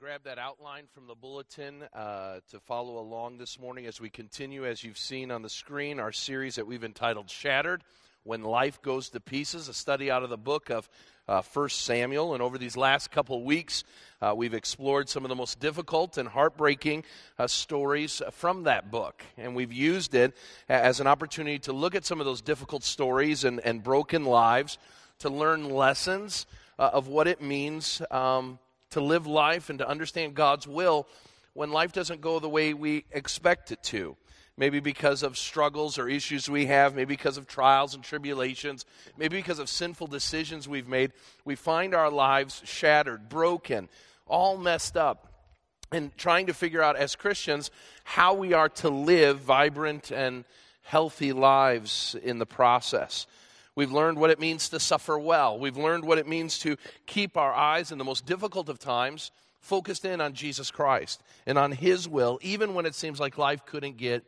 grab that outline from the bulletin uh, to follow along this morning as we continue, as you've seen on the screen, our series that we've entitled Shattered When Life Goes to Pieces, a study out of the book of uh, 1 Samuel. And over these last couple weeks, uh, we've explored some of the most difficult and heartbreaking uh, stories from that book. And we've used it as an opportunity to look at some of those difficult stories and, and broken lives, to learn lessons uh, of what it means. Um, to live life and to understand God's will when life doesn't go the way we expect it to. Maybe because of struggles or issues we have, maybe because of trials and tribulations, maybe because of sinful decisions we've made, we find our lives shattered, broken, all messed up. And trying to figure out as Christians how we are to live vibrant and healthy lives in the process. We've learned what it means to suffer well. We've learned what it means to keep our eyes in the most difficult of times focused in on Jesus Christ and on His will, even when it seems like life couldn't get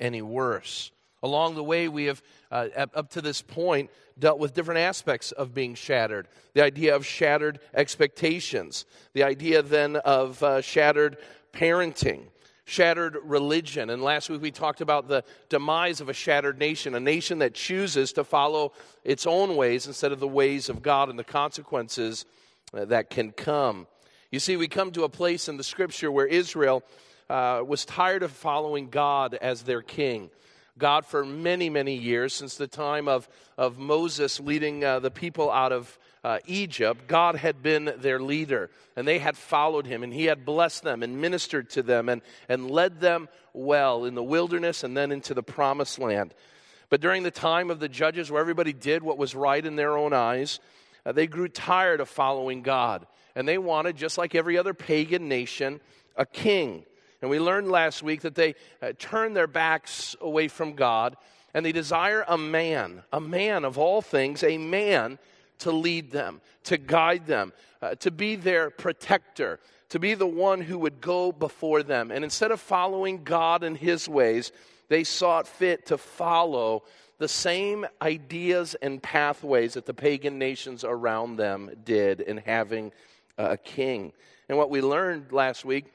any worse. Along the way, we have, uh, up to this point, dealt with different aspects of being shattered. The idea of shattered expectations, the idea then of uh, shattered parenting, shattered religion. And last week we talked about the demise of a shattered nation, a nation that chooses to follow its own ways instead of the ways of God and the consequences uh, that can come. You see, we come to a place in the scripture where Israel uh, was tired of following God as their king. God, for many, many years, since the time of, of Moses leading uh, the people out of uh, Egypt, God had been their leader, and they had followed him, and he had blessed them and ministered to them and, and led them well in the wilderness and then into the promised land. But during the time of the judges, where everybody did what was right in their own eyes, uh, they grew tired of following God, and they wanted, just like every other pagan nation, a king. And we learned last week that they uh, turned their backs away from God and they desire a man, a man of all things, a man to lead them, to guide them, uh, to be their protector, to be the one who would go before them. And instead of following God and his ways, they sought fit to follow the same ideas and pathways that the pagan nations around them did in having a king. And what we learned last week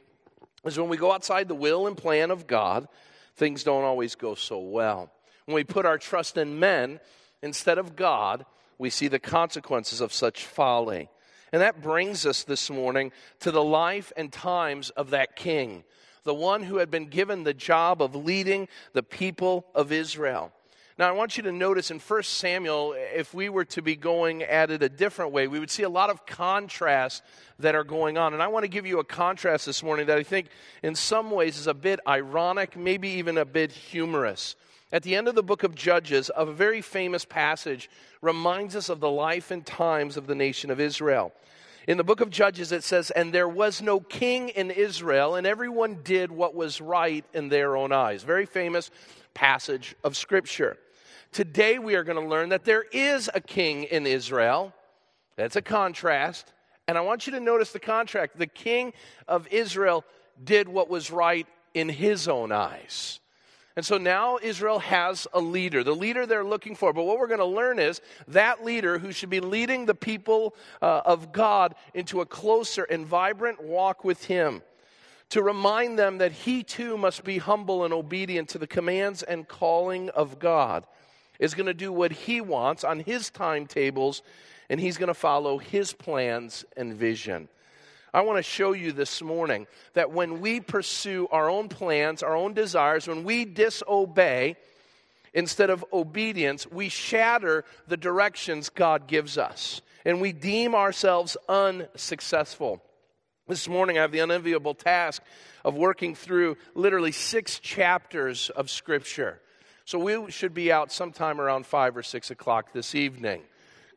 is when we go outside the will and plan of God, things don't always go so well. When we put our trust in men instead of God, we see the consequences of such folly. And that brings us this morning to the life and times of that king, the one who had been given the job of leading the people of Israel. Now, I want you to notice in 1 Samuel, if we were to be going at it a different way, we would see a lot of contrasts that are going on. And I want to give you a contrast this morning that I think in some ways is a bit ironic, maybe even a bit humorous at the end of the book of Judges, a very famous passage reminds us of the life and times of the nation of Israel. In the book of Judges, it says, And there was no king in Israel, and everyone did what was right in their own eyes. Very famous passage of Scripture. Today, we are going to learn that there is a king in Israel. That's a contrast. And I want you to notice the contrast. The king of Israel did what was right in his own eyes. And so now Israel has a leader, the leader they're looking for. But what we're going to learn is that leader who should be leading the people uh, of God into a closer and vibrant walk with Him, to remind them that He too must be humble and obedient to the commands and calling of God, is going to do what He wants on His timetables, and He's going to follow His plans and vision. I want to show you this morning that when we pursue our own plans, our own desires, when we disobey instead of obedience, we shatter the directions God gives us and we deem ourselves unsuccessful. This morning, I have the unenviable task of working through literally six chapters of Scripture. So we should be out sometime around five or six o'clock this evening.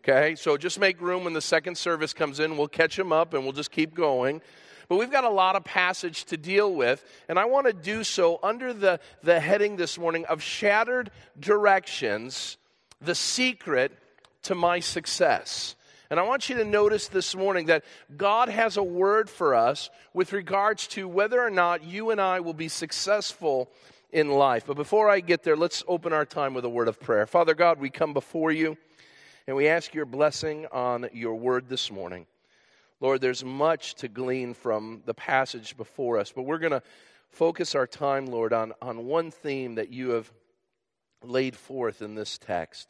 Okay, so just make room when the second service comes in. We'll catch them up and we'll just keep going. But we've got a lot of passage to deal with, and I want to do so under the, the heading this morning of Shattered Directions The Secret to My Success. And I want you to notice this morning that God has a word for us with regards to whether or not you and I will be successful in life. But before I get there, let's open our time with a word of prayer. Father God, we come before you. And we ask your blessing on your word this morning. Lord, there's much to glean from the passage before us, but we're going to focus our time, Lord, on, on one theme that you have laid forth in this text.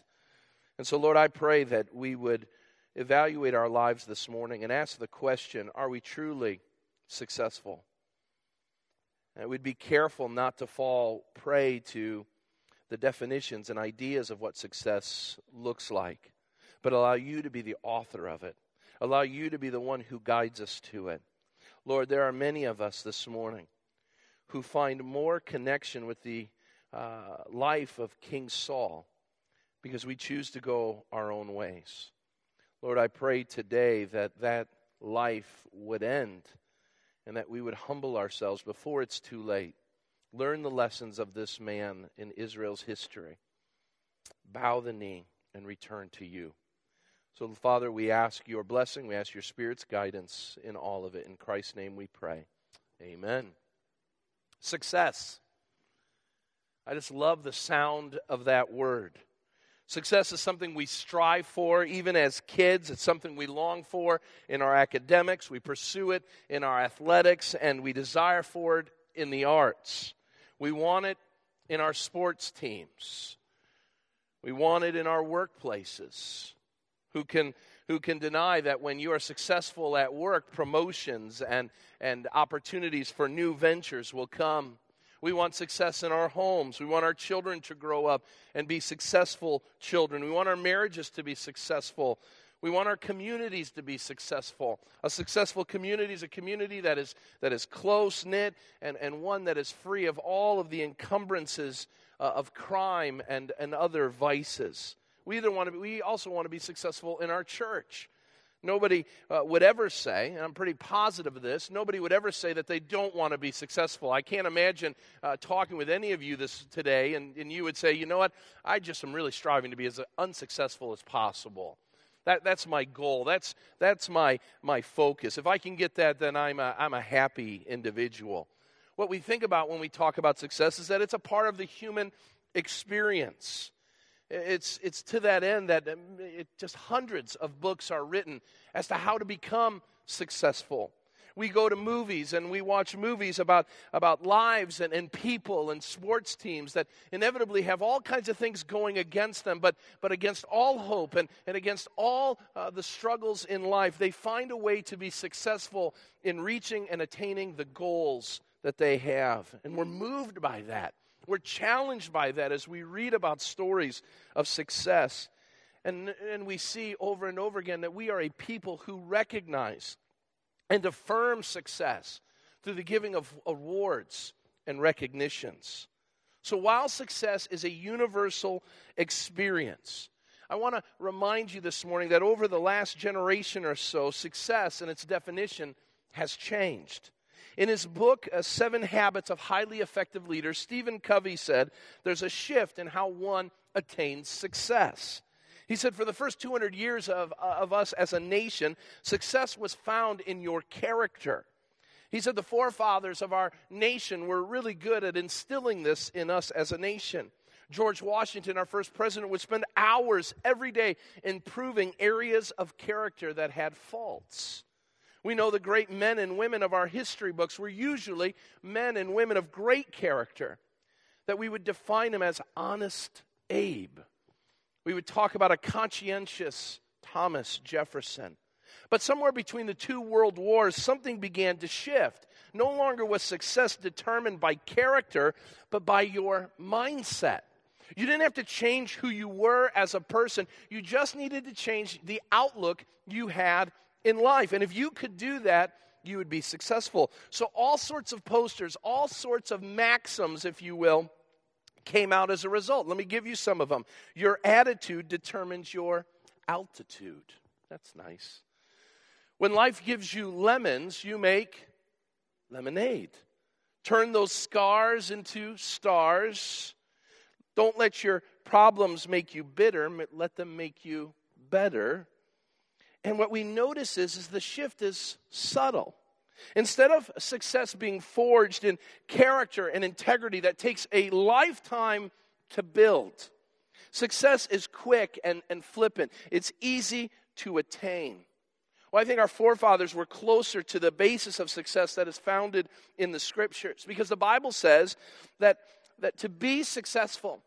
And so, Lord, I pray that we would evaluate our lives this morning and ask the question are we truly successful? And we'd be careful not to fall prey to the definitions and ideas of what success looks like, but allow you to be the author of it. Allow you to be the one who guides us to it. Lord, there are many of us this morning who find more connection with the uh, life of King Saul because we choose to go our own ways. Lord, I pray today that that life would end and that we would humble ourselves before it's too late. Learn the lessons of this man in Israel's history. Bow the knee and return to you. So, Father, we ask your blessing. We ask your Spirit's guidance in all of it. In Christ's name we pray. Amen. Success. I just love the sound of that word. Success is something we strive for, even as kids. It's something we long for in our academics. We pursue it in our athletics, and we desire for it in the arts. We want it in our sports teams. We want it in our workplaces. Who can, who can deny that when you are successful at work, promotions and, and opportunities for new ventures will come? We want success in our homes. We want our children to grow up and be successful children. We want our marriages to be successful. We want our communities to be successful. A successful community is a community that is, that is close knit and, and one that is free of all of the encumbrances uh, of crime and, and other vices. We, either want to be, we also want to be successful in our church. Nobody uh, would ever say, and I'm pretty positive of this, nobody would ever say that they don't want to be successful. I can't imagine uh, talking with any of you this today, and, and you would say, you know what, I just am really striving to be as unsuccessful as possible. That, that's my goal. That's, that's my, my focus. If I can get that, then I'm a, I'm a happy individual. What we think about when we talk about success is that it's a part of the human experience. It's, it's to that end that um, it, just hundreds of books are written as to how to become successful. We go to movies and we watch movies about, about lives and, and people and sports teams that inevitably have all kinds of things going against them, but, but against all hope and, and against all uh, the struggles in life, they find a way to be successful in reaching and attaining the goals that they have. And we're moved by that. We're challenged by that as we read about stories of success. And, and we see over and over again that we are a people who recognize and affirm success through the giving of awards and recognitions. So while success is a universal experience, I want to remind you this morning that over the last generation or so, success and its definition has changed. In his book, uh, Seven Habits of Highly Effective Leaders, Stephen Covey said there's a shift in how one attains success. He said, for the first 200 years of, uh, of us as a nation, success was found in your character. He said the forefathers of our nation were really good at instilling this in us as a nation. George Washington, our first president, would spend hours every day improving areas of character that had faults. We know the great men and women of our history books were usually men and women of great character, that we would define them as honest Abe. We would talk about a conscientious Thomas Jefferson. But somewhere between the two world wars, something began to shift. No longer was success determined by character, but by your mindset. You didn't have to change who you were as a person, you just needed to change the outlook you had in life. And if you could do that, you would be successful. So, all sorts of posters, all sorts of maxims, if you will, came out as a result. Let me give you some of them. Your attitude determines your altitude. That's nice. When life gives you lemons, you make lemonade. Turn those scars into stars. Don't let your problems make you bitter, let them make you better. And what we notice is, is the shift is subtle. Instead of success being forged in character and integrity that takes a lifetime to build, success is quick and, and flippant. It's easy to attain. Well, I think our forefathers were closer to the basis of success that is founded in the scriptures because the Bible says that, that to be successful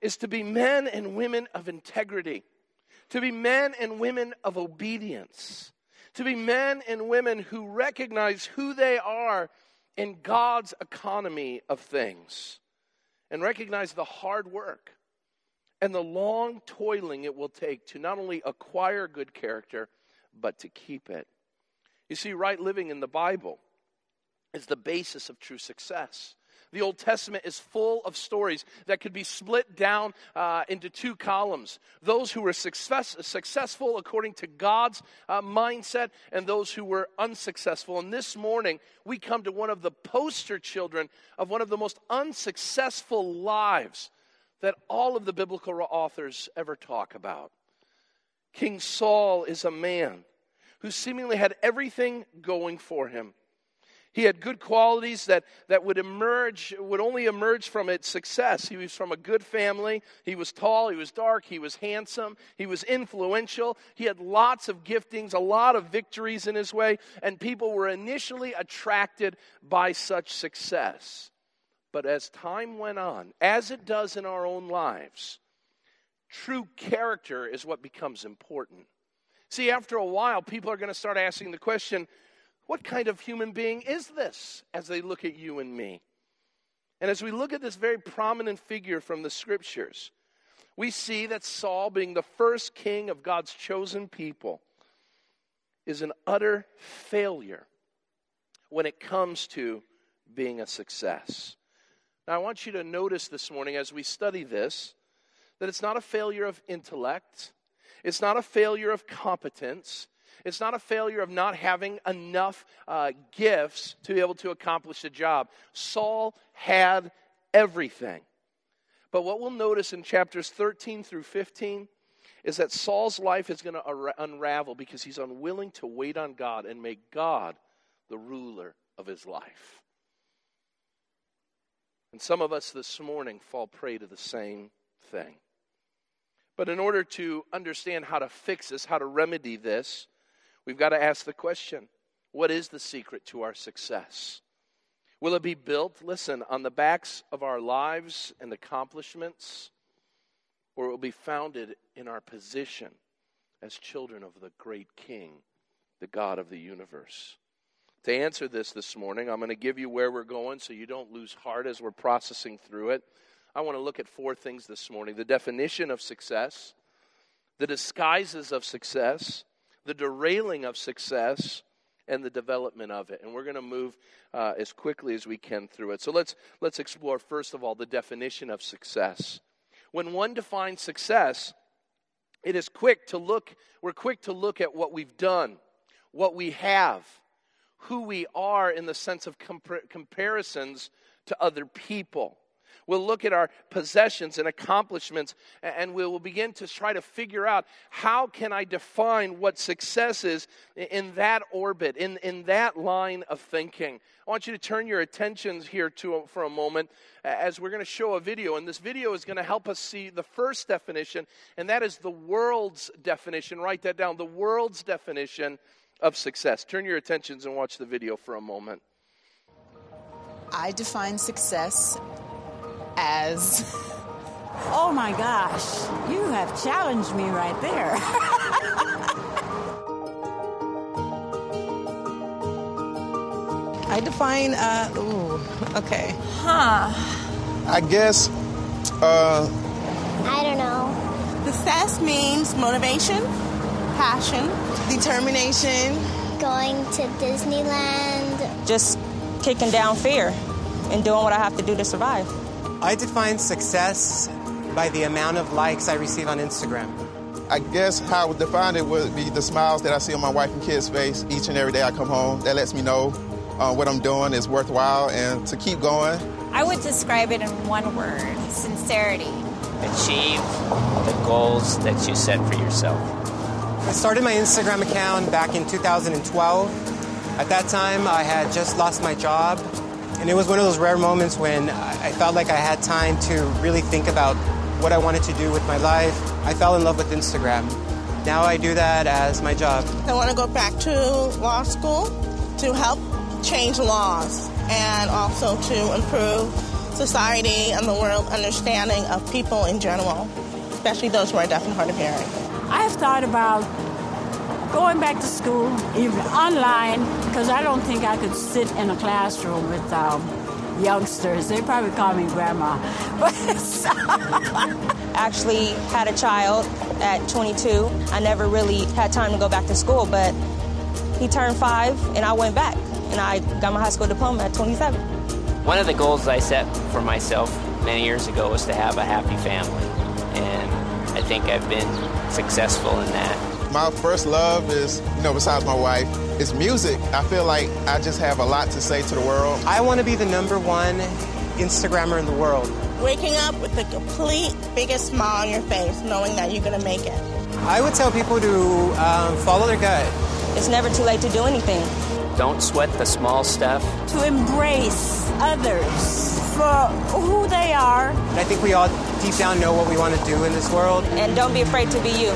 is to be men and women of integrity, to be men and women of obedience, to be men and women who recognize who they are in God's economy of things and recognize the hard work and the long toiling it will take to not only acquire good character, but to keep it. You see, right living in the Bible is the basis of true success. The Old Testament is full of stories that could be split down uh, into two columns those who were success, successful according to God's uh, mindset, and those who were unsuccessful. And this morning, we come to one of the poster children of one of the most unsuccessful lives that all of the biblical authors ever talk about. King Saul is a man who seemingly had everything going for him. He had good qualities that, that would emerge, would only emerge from its success. He was from a good family. He was tall, he was dark, he was handsome, he was influential. He had lots of giftings, a lot of victories in his way, and people were initially attracted by such success. But as time went on, as it does in our own lives, true character is what becomes important. See, after a while, people are going to start asking the question what kind of human being is this as they look at you and me? And as we look at this very prominent figure from the scriptures, we see that Saul, being the first king of God's chosen people, is an utter failure when it comes to being a success. Now, I want you to notice this morning as we study this that it's not a failure of intellect, it's not a failure of competence, it's not a failure of not having enough uh, gifts to be able to accomplish the job. Saul had everything. But what we'll notice in chapters 13 through 15 is that Saul's life is going to unravel because he's unwilling to wait on God and make God the ruler of his life. And some of us this morning fall prey to the same thing. But in order to understand how to fix this, how to remedy this, we've got to ask the question what is the secret to our success? Will it be built, listen, on the backs of our lives and accomplishments, or will it will be founded in our position as children of the great King, the God of the universe? To answer this this morning, I'm going to give you where we're going so you don't lose heart as we're processing through it. I want to look at four things this morning the definition of success, the disguises of success, the derailing of success, and the development of it. And we're going to move uh, as quickly as we can through it. So let's, let's explore, first of all, the definition of success. When one defines success, it is quick to look, we're quick to look at what we've done, what we have who we are in the sense of compa- comparisons to other people. We'll look at our possessions and accomplishments and we will begin to try to figure out how can I define what success is in that orbit, in, in that line of thinking. I want you to turn your attentions here to uh, for a moment as we're going to show a video and this video is going to help us see the first definition and that is the world's definition. Write that down. The world's definition of success. Turn your attentions and watch the video for a moment. I define success as. Oh my gosh, you have challenged me right there. I define, uh, ooh, okay. Huh. I guess, uh, I don't know. Success means motivation, passion, determination. Going to Disneyland. Just kicking down fear and doing what I have to do to survive. I define success by the amount of likes I receive on Instagram. I guess how I would define it would be the smiles that I see on my wife and kids' face each and every day I come home. That lets me know uh, what I'm doing is worthwhile and to keep going. I would describe it in one word sincerity. Achieve the goals that you set for yourself. I started my Instagram account back in 2012. At that time, I had just lost my job, and it was one of those rare moments when I felt like I had time to really think about what I wanted to do with my life. I fell in love with Instagram. now I do that as my job. I want to go back to law school to help change laws and also to improve society and the world understanding of people in general, especially those who are deaf and hard of hearing. I have thought about going back to school, even online, because I don't think I could sit in a classroom with um, youngsters. They probably call me grandma. But actually had a child at 22. I never really had time to go back to school, but he turned five and I went back and I got my high school diploma at 27. One of the goals I set for myself many years ago was to have a happy family. And I think I've been successful in that. My first love is, you know, besides my wife, is music. I feel like I just have a lot to say to the world. I want to be the number one Instagrammer in the world. Waking up with the complete biggest smile on your face, knowing that you're going to make it. I would tell people to um, follow their gut. It's never too late to do anything. Don't sweat the small stuff. To embrace others for who they are. I think we all deep down know what we want to do in this world. And don't be afraid to be you.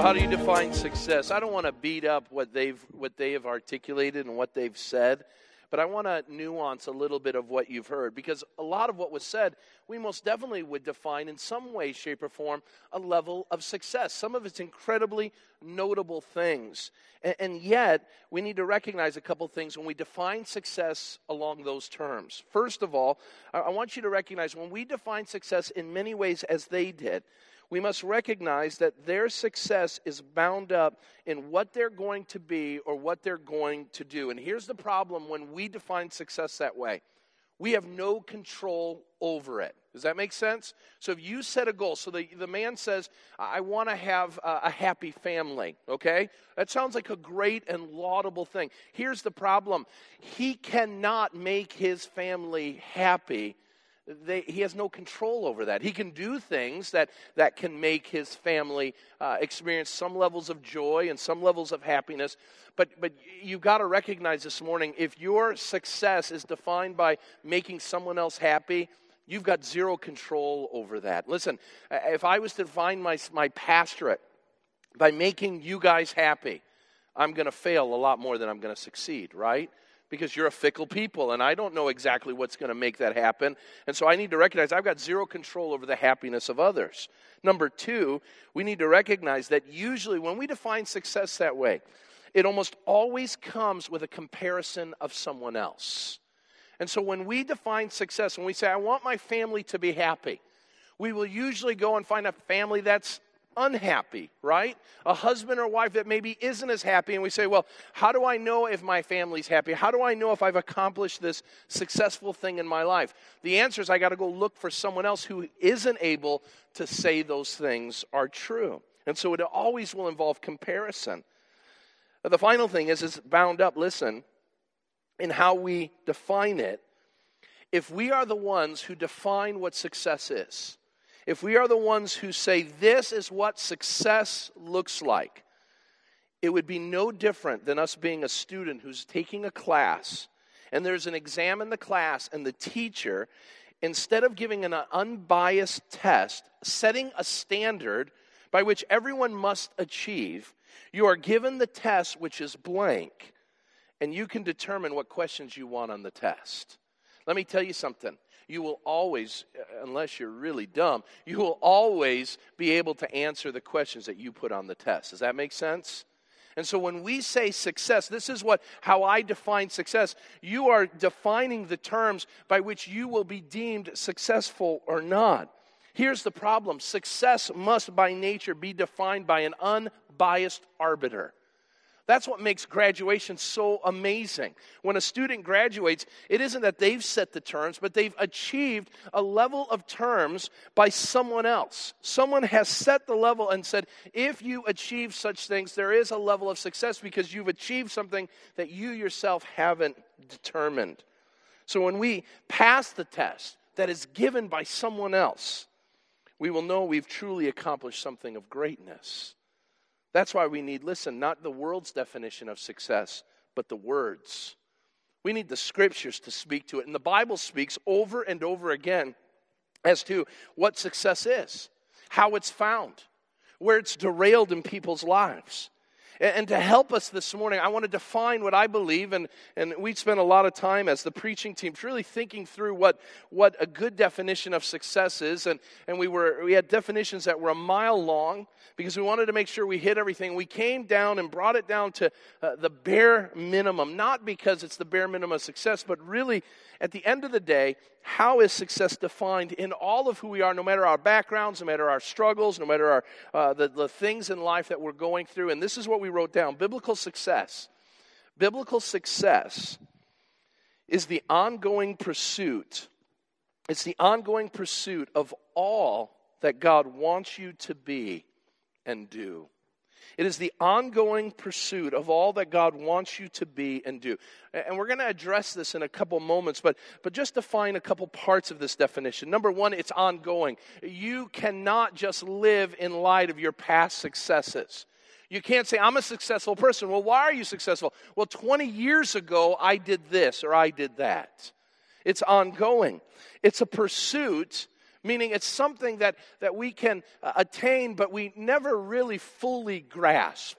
How do you define success? I don't want to beat up what they've what they have articulated and what they've said, but I want to nuance a little bit of what you've heard because a lot of what was said, we most definitely would define in some way, shape, or form a level of success. Some of it's incredibly notable things. And, and yet, we need to recognize a couple things when we define success along those terms. First of all, I, I want you to recognize when we define success in many ways as they did, we must recognize that their success is bound up in what they're going to be or what they're going to do. And here's the problem when we define success that way we have no control over it. Does that make sense? So if you set a goal, so the, the man says, I want to have a, a happy family, okay? That sounds like a great and laudable thing. Here's the problem he cannot make his family happy they, he has no control over that. He can do things that, that can make his family uh, experience some levels of joy and some levels of happiness. But, but you've got to recognize this morning if your success is defined by making someone else happy, you've got zero control over that. Listen, if I was to define my, my pastorate by making you guys happy, I'm going to fail a lot more than I'm going to succeed, right? Because you're a fickle people and I don't know exactly what's going to make that happen. And so I need to recognize I've got zero control over the happiness of others. Number two, we need to recognize that usually when we define success that way, it almost always comes with a comparison of someone else. And so when we define success, when we say, I want my family to be happy, we will usually go and find a family that's unhappy, right? A husband or wife that maybe isn't as happy, and we say, Well, how do I know if my family's happy? How do I know if I've accomplished this successful thing in my life? The answer is I got to go look for someone else who isn't able to say those things are true. And so it always will involve comparison. The final thing is, it's bound up, listen, in how we define it. If we are the ones who define what success is, if we are the ones who say this is what success looks like, it would be no different than us being a student who's taking a class and there's an exam in the class and the teacher instead of giving an unbiased test setting a standard by which everyone must achieve you are given the test which is blank and you can determine what questions you want on the test. Let me tell you something you will always, uh, unless you're really dumb, you will always be able to answer the questions that you put on the test. Does that make sense? And so when we say success, this is what how I define success. You are defining the terms by which you will be deemed successful or not. Here's the problem. Success must by nature be defined by an unbiased arbiter. That's what makes graduation so amazing. When a student graduates, it isn't that they've set the terms, but they've achieved a level of terms by someone else. Someone has set the level and said, if you achieve such things, there is a level of success because you've achieved something that you yourself haven't determined. So when we pass the test that is given by someone else, we will know we've truly accomplished something of greatness. That's why we need, listen, not the world's definition of success, but the words. We need the scriptures to speak to it. And the Bible speaks over and over again as to what success is. how it's found, where it's derailed in people's lives. And, to help us this morning, I want to define what I believe, and, and we spent a lot of time as the preaching team really thinking through what, what a good definition of success is. And, and we, were, we had definitions that were a mile long because we wanted to make sure we hit everything. We came down and brought it down to uh, the bare minimum, not because it's the bare minimum of success, but really at the end of the day, how is success defined in all of who we are, no matter our backgrounds, no matter our struggles, no matter our, uh, the, the things in life that we're going through? And this is what we wrote down biblical success. Biblical success is the ongoing pursuit. It's the ongoing pursuit of all that God wants you to be and do. It is the ongoing pursuit of all that God wants you to be and do. And we're going to address this in a couple moments, but, but just define a couple parts of this definition. Number one, it's ongoing. You cannot just live in light of your past successes. You can't say, I'm a successful person. Well, why are you successful? Well, 20 years ago, I did this or I did that. It's ongoing, it's a pursuit meaning it's something that, that we can uh, attain, but we never really fully grasp.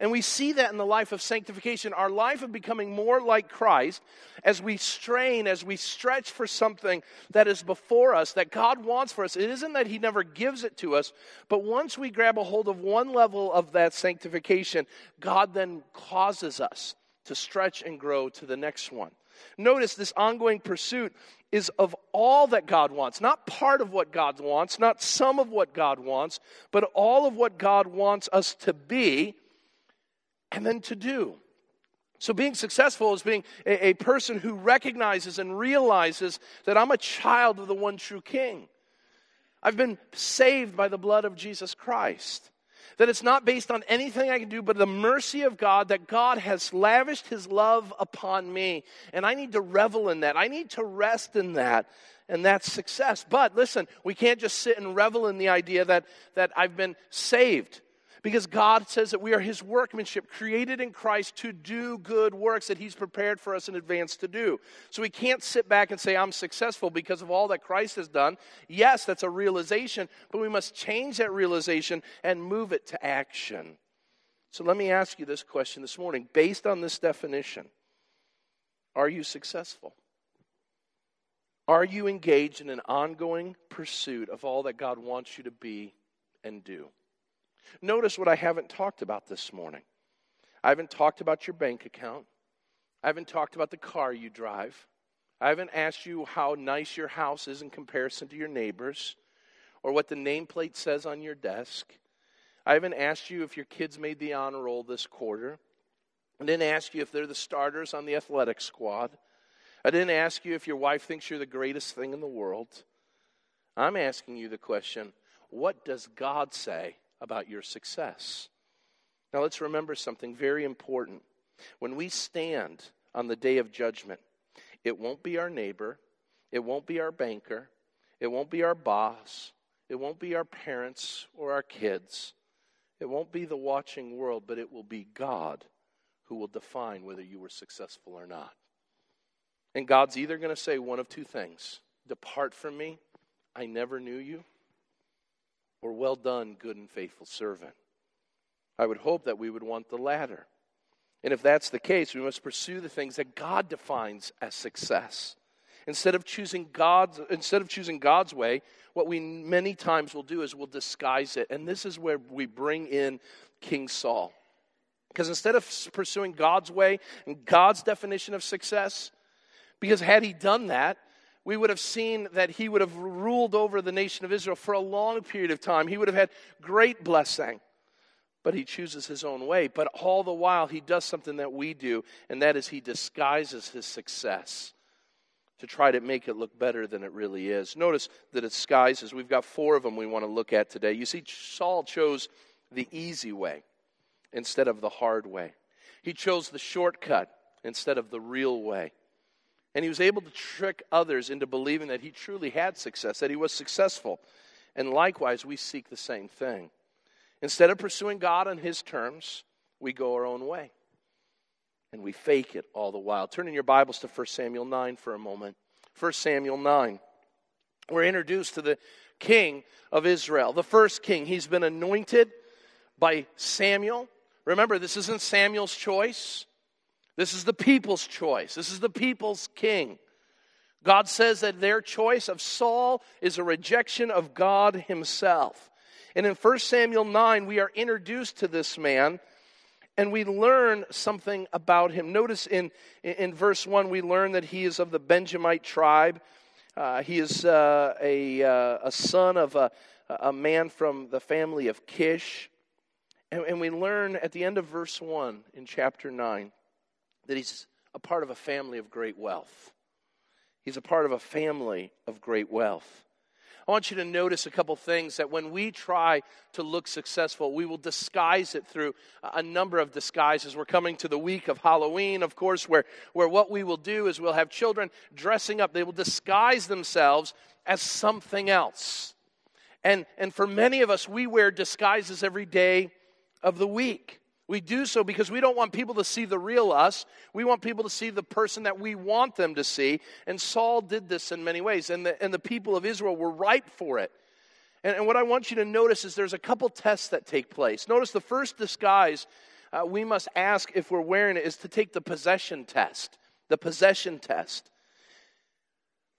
And we see that in the life of sanctification, our life of becoming more like Christ as we strain, as we stretch for something that is before us, that God wants for us. It isn't that He never gives it to us, but once we grab a hold of one level of that sanctification, God then causes us to stretch and grow to the next one. Notice this ongoing pursuit is of all that God wants, not part of what God wants, not some of what God wants, but all of what God wants us to be and then to do. So, being successful is being a, a, person who recognizes and realizes that I'm a child of the one true King. I've been saved by the blood of Jesus Christ. That it's not based on anything I can do, but the mercy of God, that God has lavished his love upon me. And I need to revel in that. I need to rest in that. And that's success. But listen, we can't just sit and revel in the idea that, that I've been saved. Because God says that we are His workmanship, created in Christ to do good works that He's prepared for us in advance to do. So we can't sit back and say, I'm successful because of all that Christ has done. Yes, that's a realization, but we must change that realization and move it to action. So let me ask you this question this morning. Based on this definition, are you successful? Are you engaged in an ongoing pursuit of all that God wants you to be and do? Notice what I haven't talked about this morning. I haven't talked about your bank account. I haven't talked about the car you drive. I haven't asked you how nice your house is in comparison to your neighbors or what the nameplate says on your desk. I haven't asked you if your kids made the honor roll this quarter. I didn't ask you if they're the starters on the athletic squad. I didn't ask you if your wife thinks you're the greatest thing in the world. I'm asking you the question what does God say about your success. Now, let's remember something very important. When we stand on the day of judgment, it won't be our neighbor, it won't be our banker, it won't be our boss, it won't be our parents or our kids, it won't be the watching world, but it will be God who will define whether you were successful or not. And God's either going to say one of two things Depart from me, I never knew you or well done, good and faithful servant. I would hope that we would want the latter. And if that's the case, we must pursue the things that God defines as success. Instead of choosing God's instead of choosing God's way, what we many times will do is we'll disguise it. And this is where we bring in King Saul. Because instead of pursuing God's way and God's definition of success, because had he done that, we would have seen that he would have ruled over the nation of Israel for a long period of time. He would have had great blessing. But he chooses his own way. But all the while, he does something that we do, and that is he disguises his success to try to make it look better than it really is. Notice the disguises. We've got four of them we want to look at today. You see, Saul chose the easy way instead of the hard way, he chose the shortcut instead of the real way. And he was able to trick others into believing that he truly had success, that he was successful. And likewise, we seek the same thing. Instead of pursuing God on his terms, we go our own way. And we fake it all the while. Turn in your Bibles to 1 Samuel 9 for a moment. 1 Samuel 9. We're introduced to the king of Israel, the first king. He's been anointed by Samuel. Remember, this isn't Samuel's choice. This is the people's choice. This is the people's king. God says that their choice of Saul is a rejection of God himself. And in 1 Samuel 9, we are introduced to this man and we learn something about him. Notice in, in verse 1, we learn that he is of the Benjamite tribe. Uh, he is uh, a, uh, a son of a, a man from the family of Kish. And, and we learn at the end of verse 1 in chapter 9 that he's a part of a family of great wealth. He's a part of a family of great wealth. I want you to notice a couple things that when we try to look successful, we will disguise it through a number of disguises. We're coming to the week of Halloween, of course, where, where what we will do is we'll have children dressing up. They will disguise themselves as something else. And, and for many of us, we wear disguises every day of the week. We do so because we don't want people to see the real us. We want people to see the person that we want them to see. And Saul did this in many ways, and the, and the people of Israel were ripe for it. And, and what I want you to notice is there's a couple tests that take place. Notice the first disguise uh, we must ask if we're wearing it is to take the possession test. The possession test.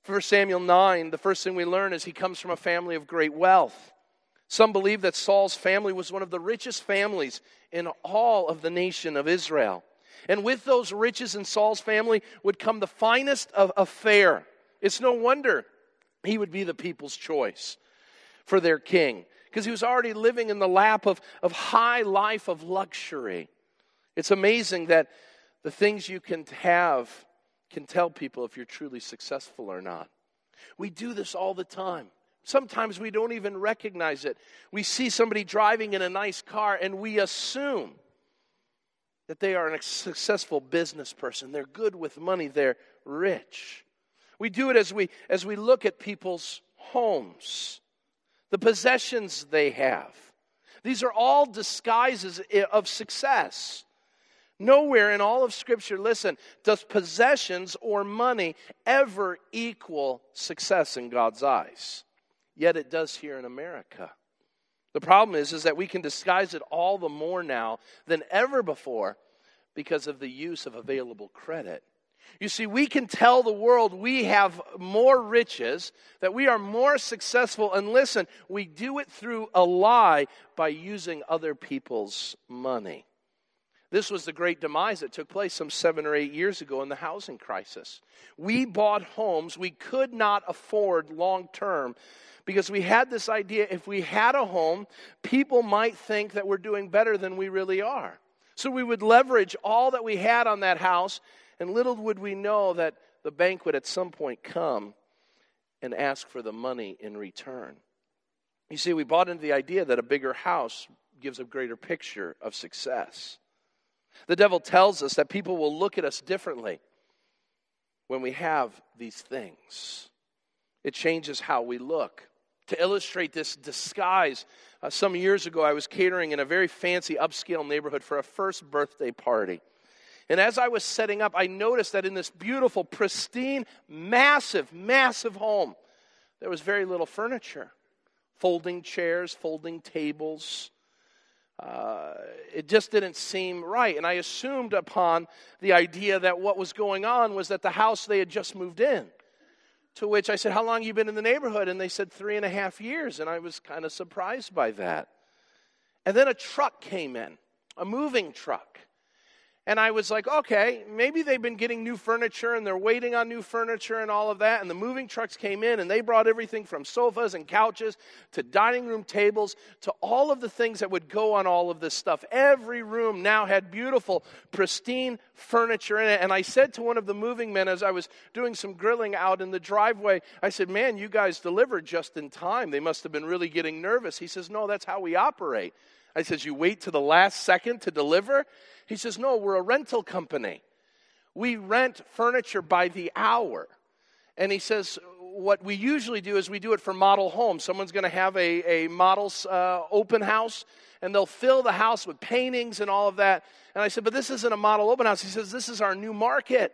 1 Samuel 9, the first thing we learn is he comes from a family of great wealth. Some believe that Saul's family was one of the richest families in all of the nation of Israel. And with those riches in Saul's family would come the finest of, fare. It's no wonder he would be the people's choice for their king because he was already living in the lap of, of high life of luxury. It's amazing that the things you can have can tell people if you're truly successful or not. We do this all the time. Sometimes we don't even recognize it. We see somebody driving in a nice car and we assume that they are a successful business person. They're good with money, they're rich. We do it as we as we look at people's homes, the possessions they have. These are all disguises of success. Nowhere in all of Scripture, listen, does possessions or money ever equal success in God's eyes. Yet it does here in America. The problem is, is that we can disguise it all the more now than ever before because of the use of available credit. You see, we can tell the world we have more riches, that we are more successful, and listen, we do it through a lie by using other people's money. This was the great demise that took place some seven or eight years ago in the housing crisis. We bought homes we could not afford long term because we had this idea if we had a home, people might think that we're doing better than we really are. So we would leverage all that we had on that house, and little would we know that the bank would at some point come and ask for the money in return. You see, we bought into the idea that a bigger house gives a greater picture of success. The devil tells us that people will look at us differently when we have these things. It changes how we look to illustrate this disguise, uh, some years ago I was catering in a very fancy upscale neighborhood for a first birthday party. And as I was setting up, I noticed that in this beautiful, pristine, massive, massive home, there was very little furniture folding chairs, folding tables. Uh, it just didn't seem right. And I assumed upon the idea that what was going on was that the house they had just moved in. To which I said, How long you been in the neighborhood? And they said, Three and a half years. And I was kind of surprised by that. And then a truck came in, a moving truck. And I was like, okay, maybe they've been getting new furniture and they're waiting on new furniture and all of that. And the moving trucks came in and they brought everything from sofas and couches to dining room tables to all of the things that would go on all of this stuff. Every room now had beautiful, pristine furniture in it. And I said to one of the moving men as I was doing some grilling out in the driveway, I said, man, you guys delivered just in time. They must have been really getting nervous. He says, no, that's how we operate. I says, you wait to the last second to deliver? He says, No, we're a rental company. We rent furniture by the hour. And he says, What we usually do is we do it for model homes. Someone's going to have a, a model's uh, open house, and they'll fill the house with paintings and all of that. And I said, But this isn't a model open house. He says, This is our new market.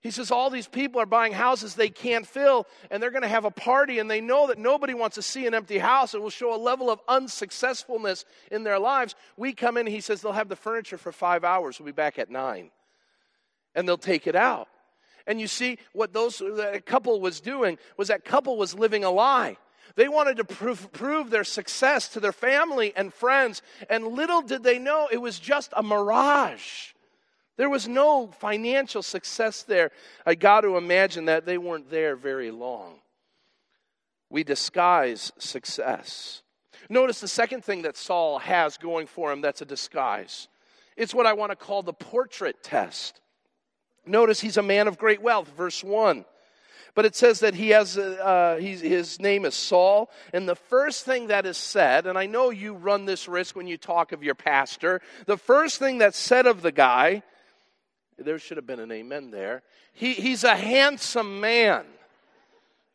He says all these people are buying houses they can't fill, and they're going to have a party, and they know that nobody wants to see an empty house. It will show a level of unsuccessfulness in their lives. We come in, he says they'll have the furniture for five hours. We'll be back at nine. And they'll take it out. And you see, what those that couple was doing was that couple was living a lie. They wanted to prove, prove their success to their family and friends, and little did they know it was just a mirage. There was no financial success there. I got to imagine that they weren't there very long. We disguise success. Notice the second thing that Saul has going for him that's a disguise. It's what I want to call the portrait test. Notice he's a man of great wealth, verse 1. But it says that he has, uh, his name is Saul. And the first thing that is said, and I know you run this risk when you talk of your pastor, the first thing that's said of the guy there should have been an amen there. He, he's a handsome man.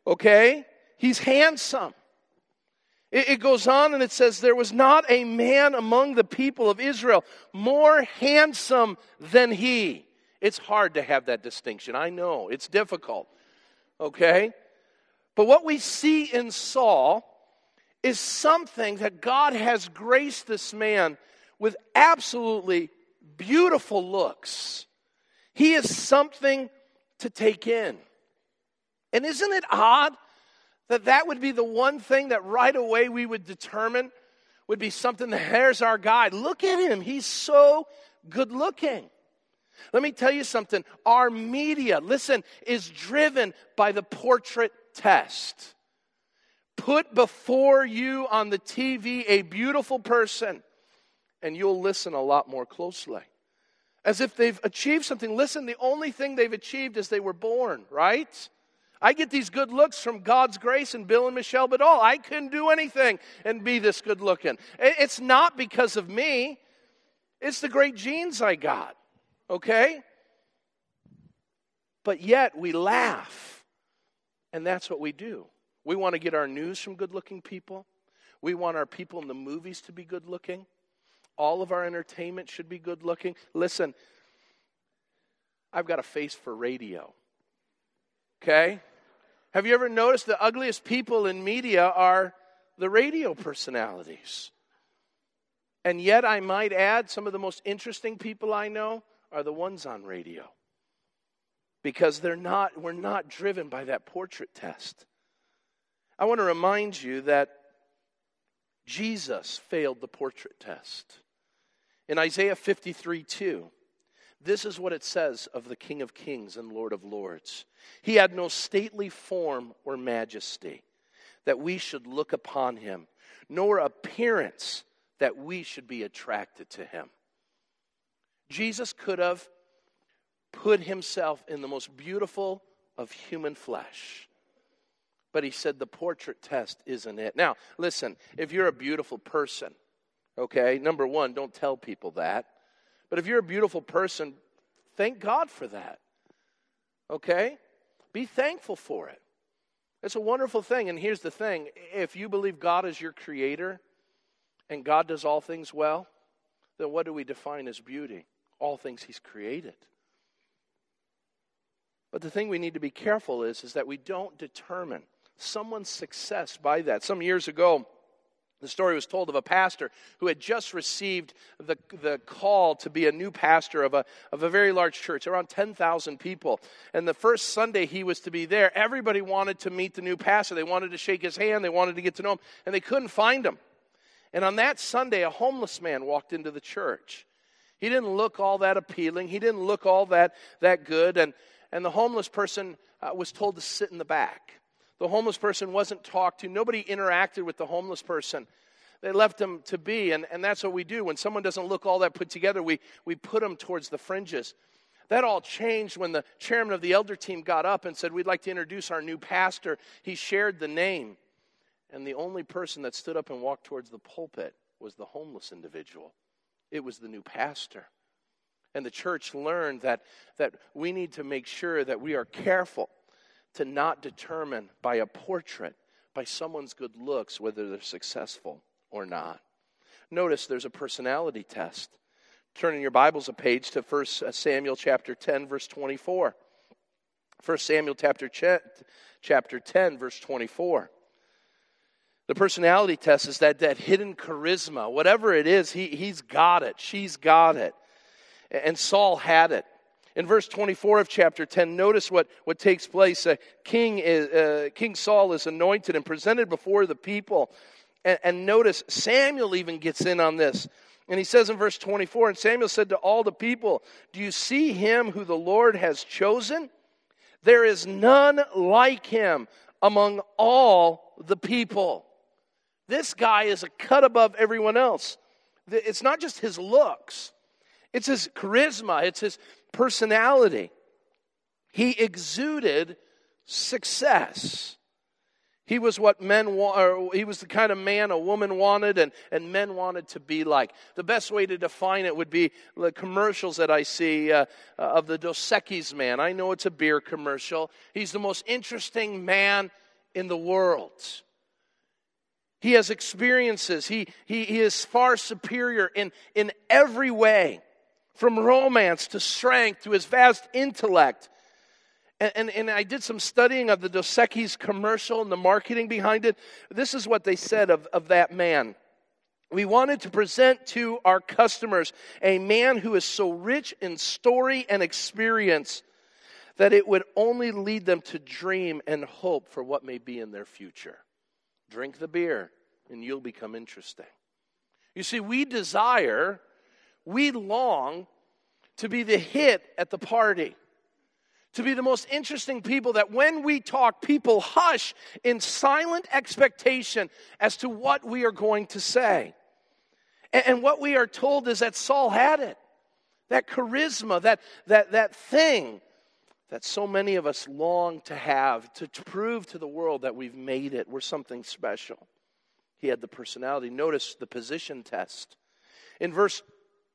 Okay? He's handsome. It, it goes on and it says, There was not a man among the people of Israel more handsome than he. It's hard to have that distinction. I know. It's difficult. Okay? But what we see in Saul is something that God has graced this man with absolutely beautiful looks. He is something to take in. And isn't it odd that that would be the one thing that right away we would determine would be something that there's our guide. Look at him. He's so good looking. Let me tell you something. Our media, listen, is driven by the portrait test. Put before you on the TV a beautiful person, and you'll listen a lot more closely as if they've achieved something. Listen, the only thing they've achieved is they were born, right? I get these good looks from God's grace and Bill and Michelle Badal. I couldn't do anything and be this good looking. It's not because of me, it's the great genes I got, okay? But yet we laugh, and that's what we do. We want to get our news from good looking people, we want our people in the movies to be good looking. All of our entertainment should be good looking. Listen, I've got a face for radio. Okay? Have you ever noticed the ugliest people in media are the radio personalities? And yet, I might add, some of the most interesting people I know are the ones on radio. Because they're not, we're not driven by that portrait test. I want to remind you that Jesus failed the portrait test. In Isaiah 53 2, this is what it says of the King of Kings and Lord of Lords. He had no stately form or majesty that we should look upon him, nor appearance that we should be attracted to him. Jesus could have put himself in the most beautiful of human flesh. But he said the portrait test isn't it. Now, listen, if you're a beautiful person, Okay, number one, don't tell people that. But if you're a beautiful person, thank God for that. Okay? Be thankful for it. It's a wonderful thing. And here's the thing if you believe God is your creator and God does all things well, then what do we define as beauty? All things He's created. But the thing we need to be careful is, is that we don't determine someone's success by that. Some years ago, the story was told of a pastor who had just received the, the call to be a new pastor of a, of a very large church, around 10,000 people. And the first Sunday he was to be there, everybody wanted to meet the new pastor. They wanted to shake his hand, they wanted to get to know him, and they couldn't find him. And on that Sunday, a homeless man walked into the church. He didn't look all that appealing, he didn't look all that, that good. And, and the homeless person uh, was told to sit in the back. The homeless person wasn't talked to. Nobody interacted with the homeless person. They left them to be, and, and that's what we do. When someone doesn't look all that put together, we, we put them towards the fringes. That all changed when the chairman of the elder team got up and said, We'd like to introduce our new pastor. He shared the name. And the only person that stood up and walked towards the pulpit was the homeless individual. It was the new pastor. And the church learned that, that we need to make sure that we are careful to not determine by a portrait, by someone's good looks, whether they're successful or not. Notice there's a personality test. Turning your Bibles a page to 1 uh, Samuel chapter 10, verse 24. 1 Samuel chapter, chapter 10, verse 24. The personality test is that, that hidden charisma. Whatever it is, he, he's got it. She's got it. And Saul had it. In verse 24 of chapter 10, notice what, what takes place. Uh, King, is, uh, King Saul is anointed and presented before the people. And, and notice Samuel even gets in on this. And he says in verse 24, And Samuel said to all the people, Do you see him who the Lord has chosen? There is none like him among all the people. This guy is a cut above everyone else. It's not just his looks, it's his charisma, it's his personality. He exuded success. He was what men want, he was the kind of man a woman wanted and, and men wanted to be like. The best way to define it would be the commercials that I see uh, of the Dos Equis man. I know it's a beer commercial. He's the most interesting man in the world. He has experiences. He, he, he is far superior in, in every way, from romance to strength to his vast intellect. And, and, and, I did some studying of the Dos Equis commercial and the marketing behind it. This is what they said of, of that man. We wanted to present to our customers a man who is so rich in story and experience that it would only lead them to dream and hope for what may be in their future. Drink the beer, and you'll become interesting. You see, we desire, we long to be the hit at the party, to be the most interesting people that when we talk, people hush in silent expectation as to what we are going to say. And, what we are told is that Saul had it that charisma, that, that, that thing that so many of us long to have to, to prove to the world that we've made it. We're something special. He had the personality. Notice the position test. In verse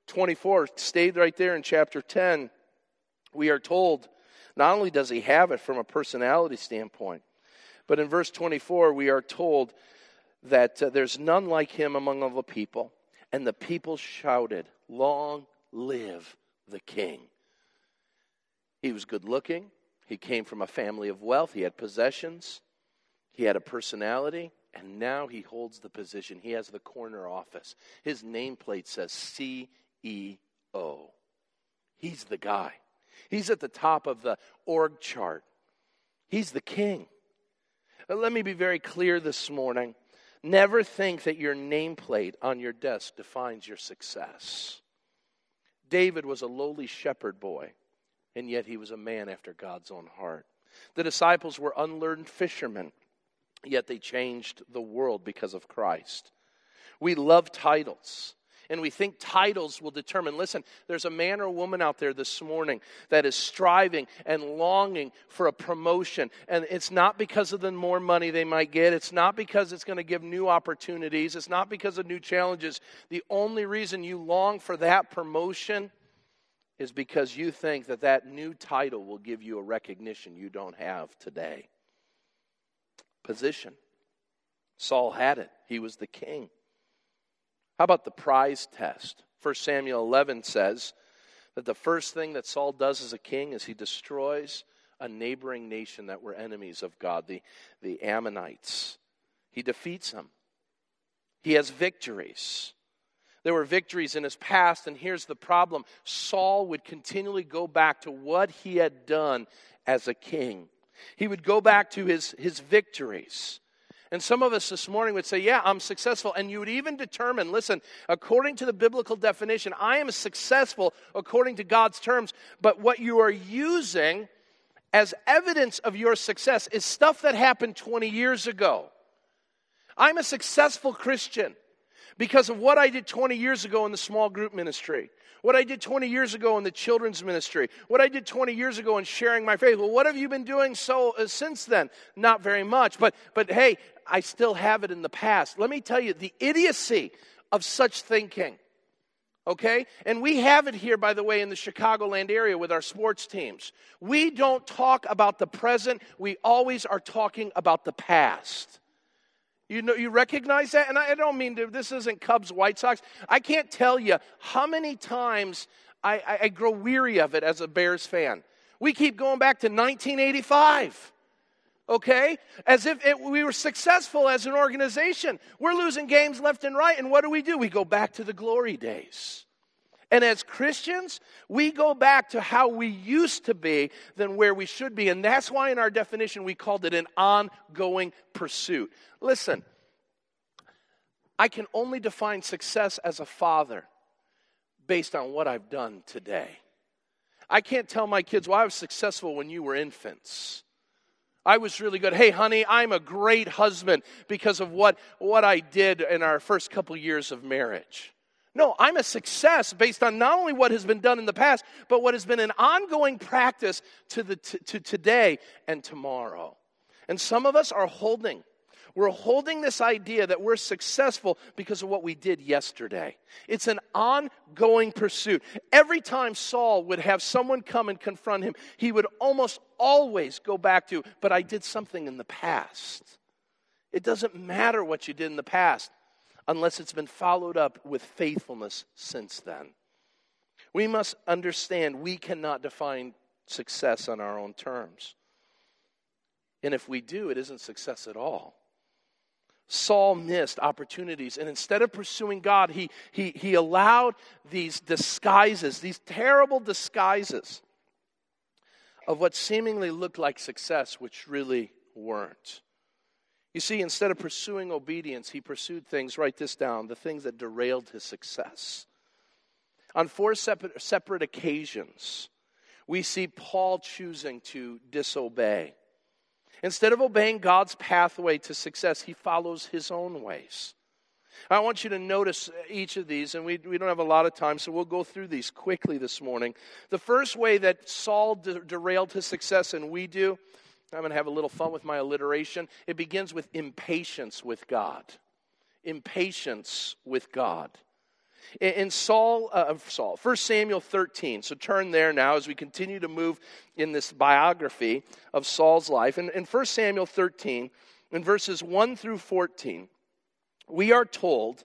24, stayed right there in chapter 10, we are told not only does he have it from a personality standpoint, but in verse 24, we are told that uh, there's none like him among all the people. And the people shouted, Long live the king. He was good looking. He came from a family of wealth. He had possessions. He had a personality. And now he holds the position. He has the corner office. His nameplate says CEO. He's the guy. He's at the top of the org chart. He's the king. Uh, let me be very clear this morning. Never think that your nameplate on your desk defines your success. David was a lowly shepherd boy and yet he was a man after God's own heart. The disciples were unlearned fishermen, yet they changed the world because of Christ. We love titles. And we think titles will determine. Listen, there's a man or woman out there this morning that is striving and longing for a promotion. And it's not because of the more money they might get. It's not because it's going to give new opportunities. It's not because of new challenges. The only reason you long for that promotion is because you think that that new title will give you a recognition you don't have today. Position. Saul had it, he was the king. How about the prize test? 1 Samuel 11 says that the first thing that Saul does as a king is he destroys a neighboring nation that were enemies of God, the, the Ammonites. He defeats them, he has victories. There were victories in his past, and here's the problem Saul would continually go back to what he had done as a king. He would go back to his, his victories. And some of us this morning would say, Yeah, I'm successful. And you would even determine, listen, according to the biblical definition, I am successful according to God's terms. But what you are using as evidence of your success is stuff that happened 20 years ago. I'm a successful Christian because of what I did 20 years ago in the small group ministry, what I did 20 years ago in the children's ministry, what I did 20 years ago in sharing my faith. Well, what have you been doing so uh, since then? Not very much, but but hey, I still have it in the past. Let me tell you the idiocy of such thinking. Okay? And we have it here, by the way, in the Chicagoland area with our sports teams. We don't talk about the present, we always are talking about the past. You know, you recognize that? And I don't mean to, this isn't Cubs, White Sox. I can't tell you how many times I, I, I grow weary of it as a Bears fan. We keep going back to 1985 okay? As if it, we were successful as an organization. We're losing games left and right, and what do we do? We go back to the glory days. And as Christians, we go back to how we used to be than where we should be. And that's why, in our definition, we called it an ongoing pursuit. Listen, I can only define success as a father based on what I've done today. I can't tell my kids, well, I was successful when you were infants. I was really good. Hey, honey, I'm a great husband because of what, what I did in our first couple years of marriage. No, I'm a success based on not only what has been done in the past, but what has been an ongoing practice to, the, to, to today and tomorrow. And some of us are holding we're holding this idea that we're successful because of what we did yesterday. It's an ongoing pursuit. Every time Saul would have someone come and confront him, he would almost always go back to, but I did something in the past. It doesn't matter what you did in the past unless it's been followed up with faithfulness since then. We must understand we cannot define success on our own terms. And if we do, it isn't success at all. Saul missed opportunities. And instead of pursuing God, he, he, he allowed these disguises, these terrible disguises of what seemingly looked like success, which really weren't. You see, instead of pursuing obedience, he pursued things, write this down, the things that derailed his success. On four separate, separate occasions, we see Paul choosing to disobey. Instead of obeying God's pathway to success, he follows his own ways. I want you to notice uh, each of these, and we, we don't have a lot of time, so we'll go through these quickly this morning. The first way that Saul de- derailed his success, and we do, I'm going to have a little fun with my alliteration. It begins with impatience with God. Impatience with God. In Saul, uh, Saul, 1 Samuel 13. So turn there now as we continue to move in this biography of Saul's life. And in 1 Samuel 13, in verses 1 through 14, we are told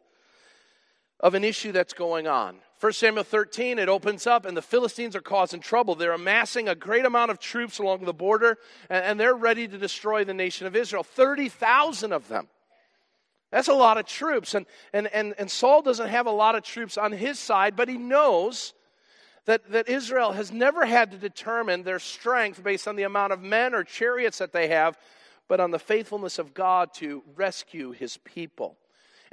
of an issue that's going on. 1 Samuel 13, it opens up, and the Philistines are causing trouble. They're amassing a great amount of troops along the border, and, they're ready to destroy the nation of Israel 30,000 of them. That's a lot of troops. And, and, and, and Saul doesn't have a lot of troops on his side, but he knows that, that Israel has never had to determine their strength based on the amount of men or chariots that they have, but on the faithfulness of God to rescue his people.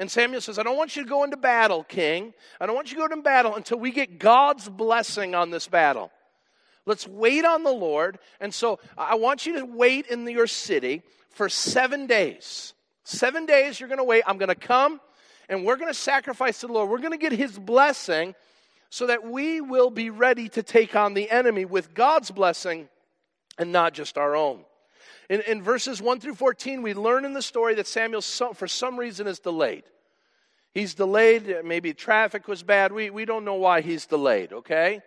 And Samuel says, I don't want you to go into battle, king. I don't want you to go into battle until we get God's blessing on this battle. Let's wait on the Lord. And so I want you to wait in your city for seven days. Seven days you're going to wait. I'm going to come and we're going to sacrifice to the Lord. We're going to get his blessing so that we will be ready to take on the enemy with God's blessing and not just our own. In, in verses 1 through 14, we learn in the story that Samuel, for some reason, is delayed. He's delayed. Maybe traffic was bad. We, we don't know why he's delayed, okay?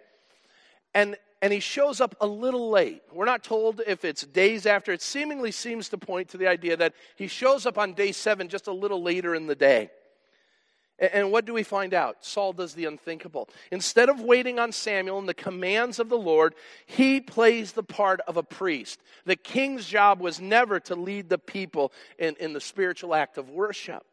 And and he shows up a little late. We're not told if it's days after. It seemingly seems to point to the idea that he shows up on day seven just a little later in the day. And what do we find out? Saul does the unthinkable. Instead of waiting on Samuel and the commands of the Lord, he plays the part of a priest. The king's job was never to lead the people in, in the spiritual act of worship.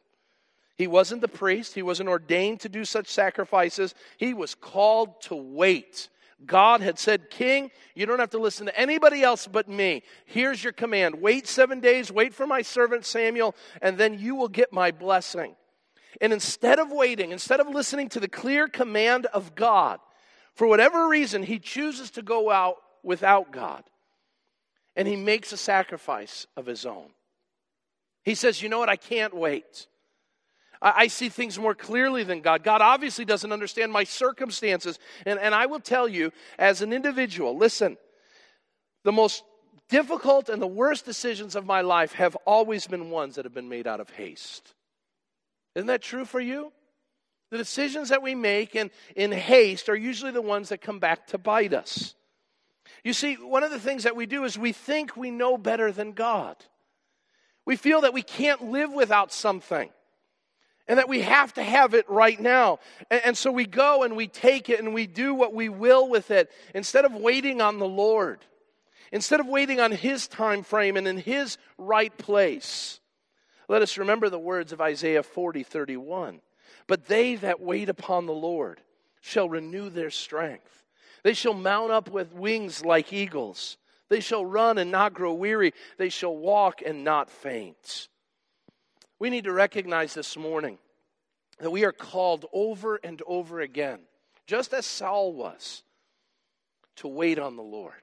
He wasn't the priest, he wasn't ordained to do such sacrifices. He was called to wait God had said, King, you don't have to listen to anybody else but me. Here's your command wait seven days, wait for my servant Samuel, and then you will get my blessing. And instead of waiting, instead of listening to the clear command of God, for whatever reason, he chooses to go out without God. And he makes a sacrifice of his own. He says, You know what? I can't wait. I, see things more clearly than God. God obviously doesn't understand my circumstances. And, and I will tell you, as an individual, listen, the most difficult and the worst decisions of my life have always been ones that have been made out of haste. Isn't that true for you? The decisions that we make in, in haste are usually the ones that come back to bite us. You see, one of the things that we do is we think we know better than God. We feel that we can't live without something and that we have to have it right now. And, and, so we go and we take it and we do what we will with it instead of waiting on the Lord. Instead of waiting on his time frame and in his right place, let us remember the words of Isaiah 40 31. But they that wait upon the Lord shall renew their strength. They shall mount up with wings like eagles. They shall run and not grow weary. They shall walk and not faint. We need to recognize this morning that we are called over and over again, just as Saul was, to wait on the Lord.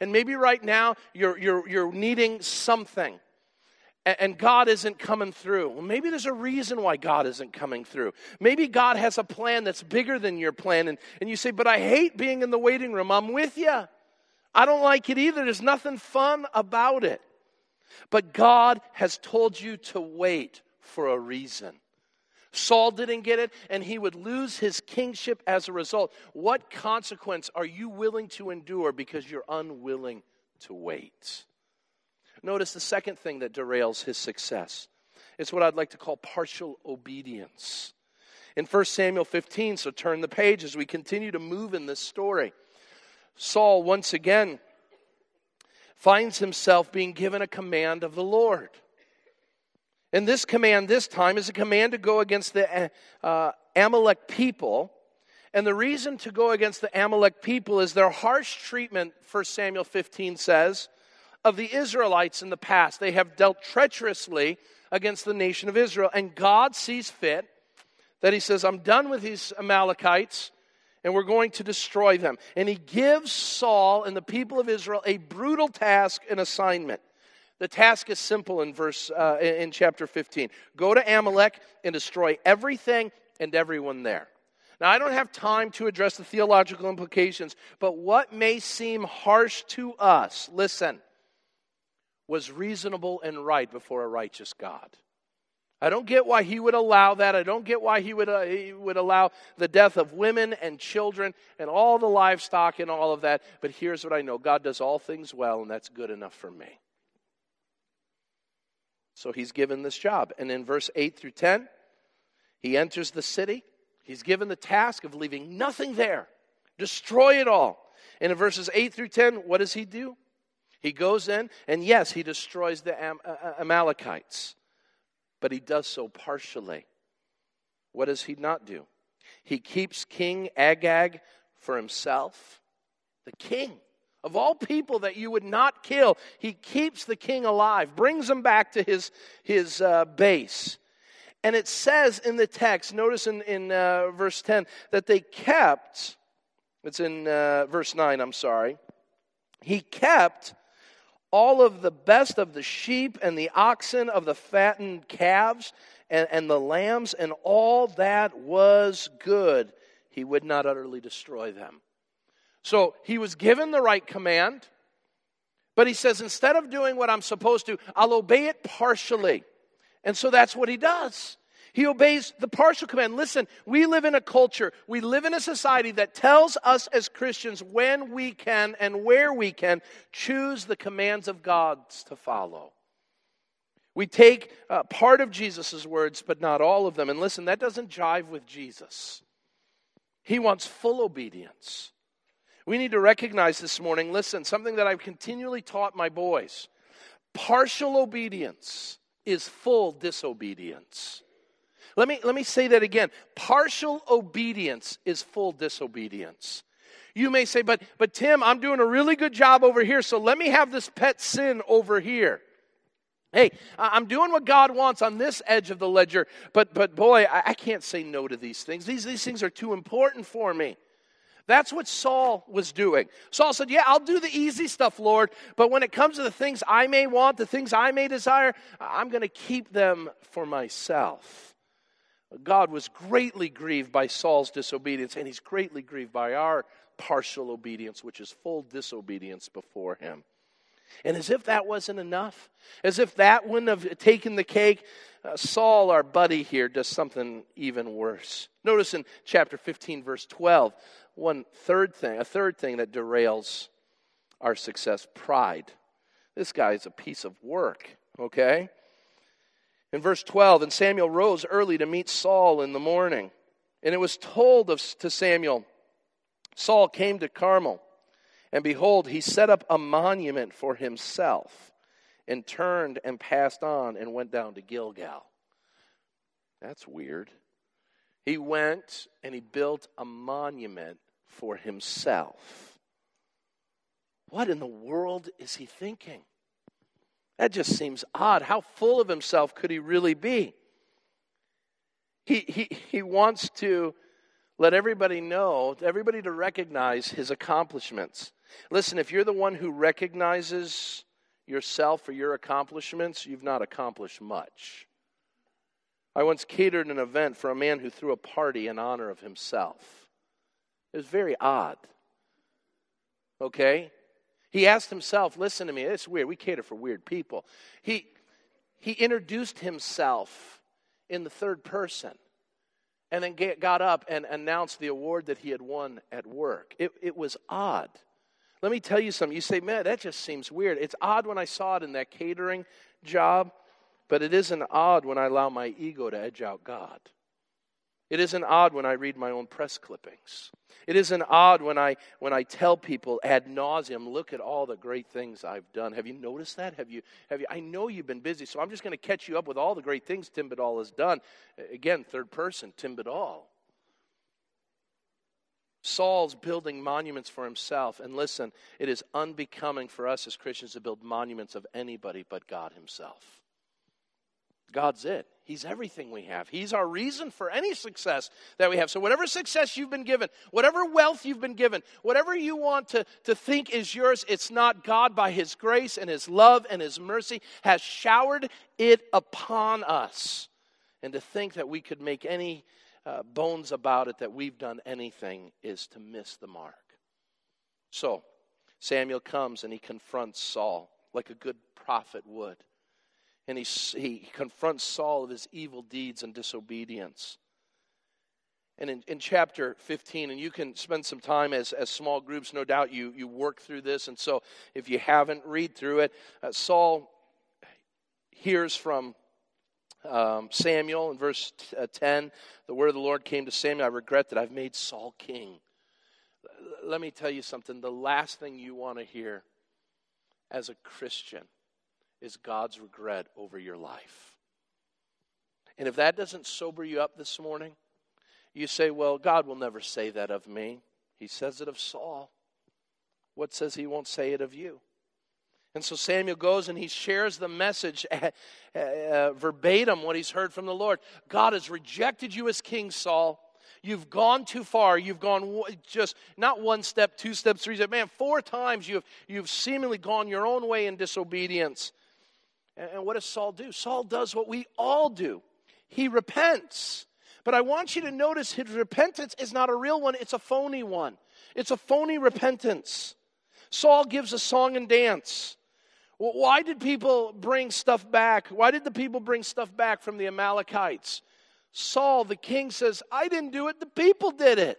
And maybe right now you're, you're, you're needing something and God isn't coming through. Well, maybe there's a reason why God isn't coming through. Maybe God has a plan that's bigger than your plan. And, and you say, But I hate being in the waiting room. I'm with you. I don't like it either. There's nothing fun about it. But God has told you to wait for a reason. Saul didn't get it, and he would lose his kingship as a result. What consequence are you willing to endure because you're unwilling to wait? Notice the second thing that derails his success. It's what I'd like to call partial obedience. In 1 Samuel 15, so turn the page as we continue to move in this story. Saul once again finds himself being given a command of the Lord. And this command this time is a command to go against the uh, Amalek people. And the reason to go against the Amalek people is their harsh treatment, 1 Samuel 15 says, of the Israelites in the past. They have dealt treacherously against the nation of Israel. And God sees fit that He says, I'm done with these Amalekites and we're going to destroy them. And He gives Saul and the people of Israel a brutal task and assignment. The task is simple in verse uh, in chapter 15. Go to Amalek and destroy everything and everyone there. Now, I don't have time to address the theological implications, but what may seem harsh to us, listen, was reasonable and right before a righteous God. I don't get why he would allow that. I don't get why he would, uh, he would allow the death of women and children and all the livestock and all of that. But here's what I know God does all things well, and that's good enough for me. So he's given this job. And in verse 8 through 10, he enters the city. He's given the task of leaving nothing there, destroy it all. And in verses 8 through 10, what does he do? He goes in, and yes, he destroys the Am- uh, uh, Amalekites, but he does so partially. What does he not do? He keeps King Agag for himself, the king. Of all people that you would not kill, he keeps the king alive, brings him back to his, his uh, base. And it says in the text, notice in, in uh, verse 10, that they kept, it's in uh, verse 9, I'm sorry, he kept all of the best of the sheep and the oxen, of the fattened calves and, and the lambs, and all that was good. He would not utterly destroy them. So he was given the right command, but he says, instead of doing what I'm supposed to, I'll obey it partially. And so that's what he does. He obeys the partial command. Listen, we live in a culture, we live in a society that tells us as Christians when we can and where we can choose the commands of God to follow. We take uh, part of Jesus' words, but not all of them. And listen, that doesn't jive with Jesus. He wants full obedience. We need to recognize this morning listen, something that I've continually taught my boys partial obedience is full disobedience. Let me, let me say that again. Partial obedience is full disobedience. You may say, but, but Tim, I'm doing a really good job over here, so let me have this pet sin over here. Hey, I'm doing what God wants on this edge of the ledger, but, but boy, I, I can't say no to these things. These, these things are too important for me. That's what Saul was doing. Saul said, Yeah, I'll do the easy stuff, Lord, but when it comes to the things I may want, the things I may desire, I'm going to keep them for myself. God was greatly grieved by Saul's disobedience, and he's greatly grieved by our partial obedience, which is full disobedience before him. And as if that wasn't enough, as if that wouldn't have taken the cake, uh, Saul, our buddy here, does something even worse. Notice in chapter 15, verse 12, one third thing, a third thing that derails our success pride. This guy is a piece of work, okay? In verse 12, and Samuel rose early to meet Saul in the morning. And it was told of, to Samuel, Saul came to Carmel. And behold, he set up a monument for himself and turned and passed on and went down to Gilgal. That's weird. He went and he built a monument for himself. What in the world is he thinking? That just seems odd. How full of himself could he really be? He, he, he wants to let everybody know, everybody to recognize his accomplishments. Listen, if you're the one who recognizes yourself or your accomplishments, you've not accomplished much. I once catered an event for a man who threw a party in honor of himself. It was very odd. Okay? He asked himself, listen to me, it's weird. We cater for weird people. He, he introduced himself in the third person and then got up and announced the award that he had won at work. It, it was odd. Let me tell you something. You say, man, that just seems weird. It's odd when I saw it in that catering job, but it isn't odd when I allow my ego to edge out God. It isn't odd when I read my own press clippings. It isn't odd when I when I tell people ad nauseum, look at all the great things I've done. Have you noticed that? Have you have you I know you've been busy, so I'm just going to catch you up with all the great things Tim Badal has done. Again, third person, Tim Badal. Saul's building monuments for himself. And listen, it is unbecoming for us as Christians to build monuments of anybody but God Himself. God's it. He's everything we have. He's our reason for any success that we have. So, whatever success you've been given, whatever wealth you've been given, whatever you want to, to think is yours, it's not God by His grace and His love and His mercy has showered it upon us. And to think that we could make any uh, bones about it that we've done anything is to miss the mark. So, Samuel comes and he confronts Saul like a good prophet would and he, he confronts Saul of his evil deeds and disobedience. And in, in chapter 15, and you can spend some time as, as small groups, no doubt you, you work through this. And so if you haven't, read through it. Uh, Saul hears from um, Samuel in verse t- uh, 10 the word of the Lord came to Samuel. I regret that I've made Saul king. L- let me tell you something. The last thing you want to hear as a Christian is God's regret over your life. And if that doesn't sober you up this morning, you say, Well, God will never say that of me. He says it of Saul. What says he won't say it of you? And so Samuel goes and he shares the message uh, uh, verbatim what he's heard from the Lord. God has rejected you as king, Saul. You've gone too far. You've gone just not one step, two steps, three steps. Man, four times you've, you've seemingly gone your own way in disobedience. And what does Saul do? Saul does what we all do he repents. But I want you to notice his repentance is not a real one, it's a phony one. It's a phony repentance. Saul gives a song and dance. Why did people bring stuff back? Why did the people bring stuff back from the Amalekites? Saul, the king, says, I didn't do it, the people did it.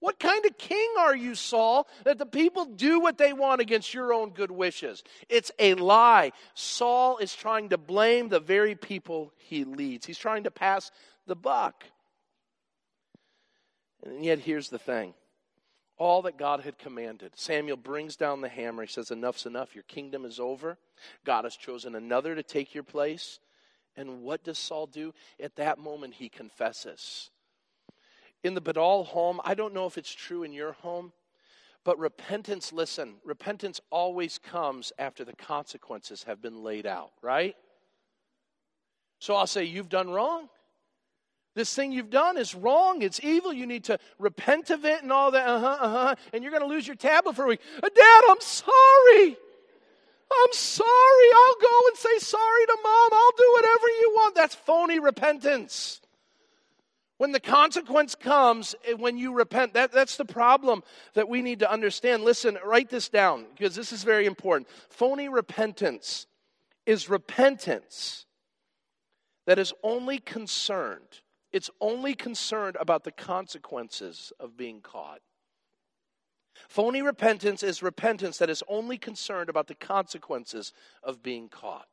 What kind of king are you, Saul, that the people do what they want against your own good wishes? It's a lie. Saul is trying to blame the very people he leads, he's trying to pass the buck. And yet, here's the thing all that God had commanded. Samuel brings down the hammer. He says, Enough's enough. Your kingdom is over. God has chosen another to take your place. And what does Saul do? At that moment, he confesses in the Badal home, I don't know if it's true in your home, but repentance, listen, repentance always comes after the consequences have been laid out, right? So I'll say, You've done wrong. This thing you've done is wrong. It's evil. You need to repent of it and all that. Uh huh, uh huh. And you're going to lose your tablet for a week. Uh, Dad, I'm sorry. I'm sorry. I'll go and say sorry to mom. I'll do whatever you want. That's phony repentance. When the consequence comes, eh, when you repent, that, that's the problem that we need to understand. Listen, write this down because this is very important. Phony repentance is repentance that is only concerned, it's only concerned about the consequences of being caught. Phony repentance is repentance that is only concerned about the consequences of being caught.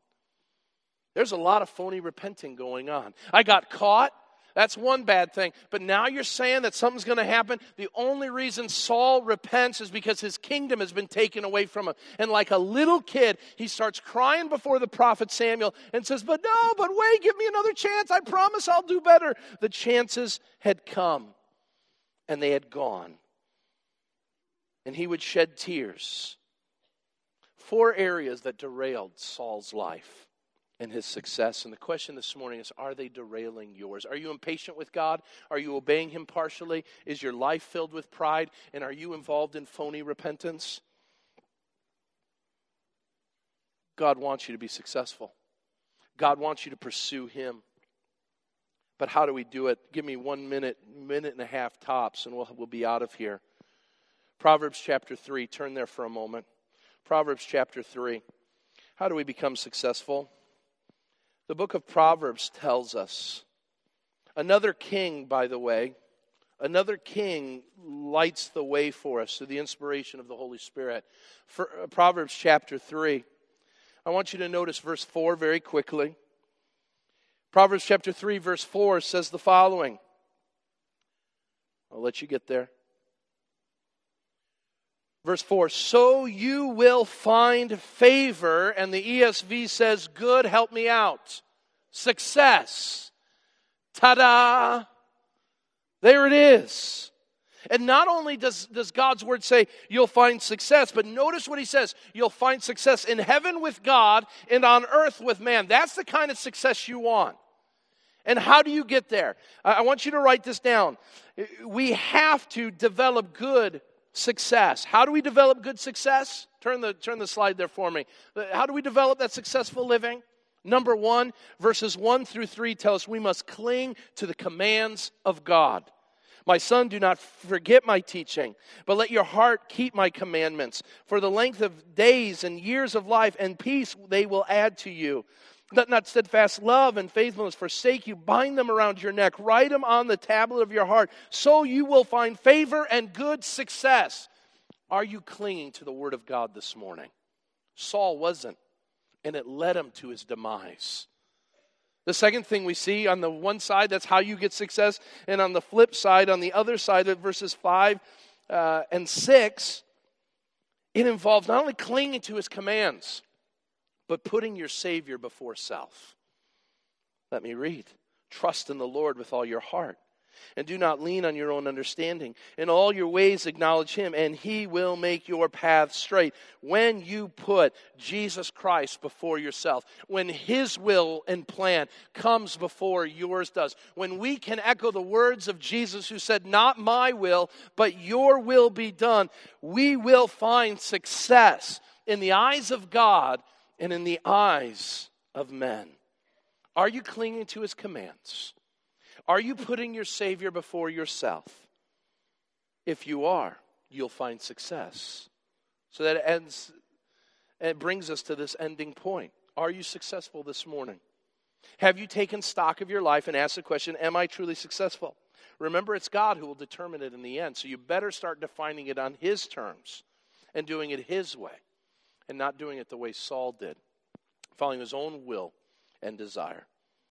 There's a lot of phony repenting going on. I got caught. That's one bad thing. But now you're saying that something's going to happen. The only reason Saul repents is because his kingdom has been taken away from him. And like a little kid, he starts crying before the prophet Samuel and says, But no, but wait, give me another chance. I promise I'll do better. The chances had come and they had gone. And he would shed tears. Four areas that derailed Saul's life and his success. And the question this morning is are they derailing yours? Are you impatient with God? Are you obeying Him partially? Is your life filled with pride? And are you involved in phony repentance? God wants you to be successful. God wants you to pursue Him. But how do we do it? Give me one minute, minute and a half tops, and we'll, we'll be out of here. Proverbs chapter 3, turn there for a moment. Proverbs chapter 3. How do we become successful? The book of Proverbs tells us. Another king, by the way, another king lights the way for us through the inspiration of the Holy Spirit. For, uh, Proverbs chapter 3. I want you to notice verse 4 very quickly. Proverbs chapter 3, verse 4 says the following. I'll let you get there. Verse 4 So you will find favor, and the ESV says, Good, help me out. Success. Ta da! There it is. And not only does, does God's word say you'll find success, but notice what he says you'll find success in heaven with God and on earth with man. That's the kind of success you want. And how do you get there? I want you to write this down. We have to develop good success. How do we develop good success? Turn the, turn the slide there for me. How do we develop that successful living? Number one, verses one through three tell us we must cling to the commands of God. My son, do not forget my teaching, but let your heart keep my commandments. For the length of days and years of life and peace they will add to you. Let not steadfast love and faithfulness forsake you. Bind them around your neck. Write them on the tablet of your heart. So you will find favor and good success. Are you clinging to the word of God this morning? Saul wasn't, and it led him to his demise. The second thing we see on the one side, that's how you get success. And on the flip side, on the other side of verses 5 uh, and 6, it involves not only clinging to his commands, but putting your Savior before self. Let me read. Trust in the Lord with all your heart. And do not lean on your own understanding. In all your ways, acknowledge Him, and He will make your path straight. When you put Jesus Christ before yourself, when His will and plan comes before yours does, when we can echo the words of Jesus who said, Not my will, but your will be done, we will find success in the eyes of God and in the eyes of men? Are you clinging to his commands? Are you putting your Savior before yourself? If you are, you'll find success. So that ends, it brings us to this ending point. Are you successful this morning? Have you taken stock of your life and asked the question, Am I truly successful? Remember, it's God who will determine it in the end. So you better start defining it on His terms and doing it His way and not doing it the way Saul did, following his own will and desire.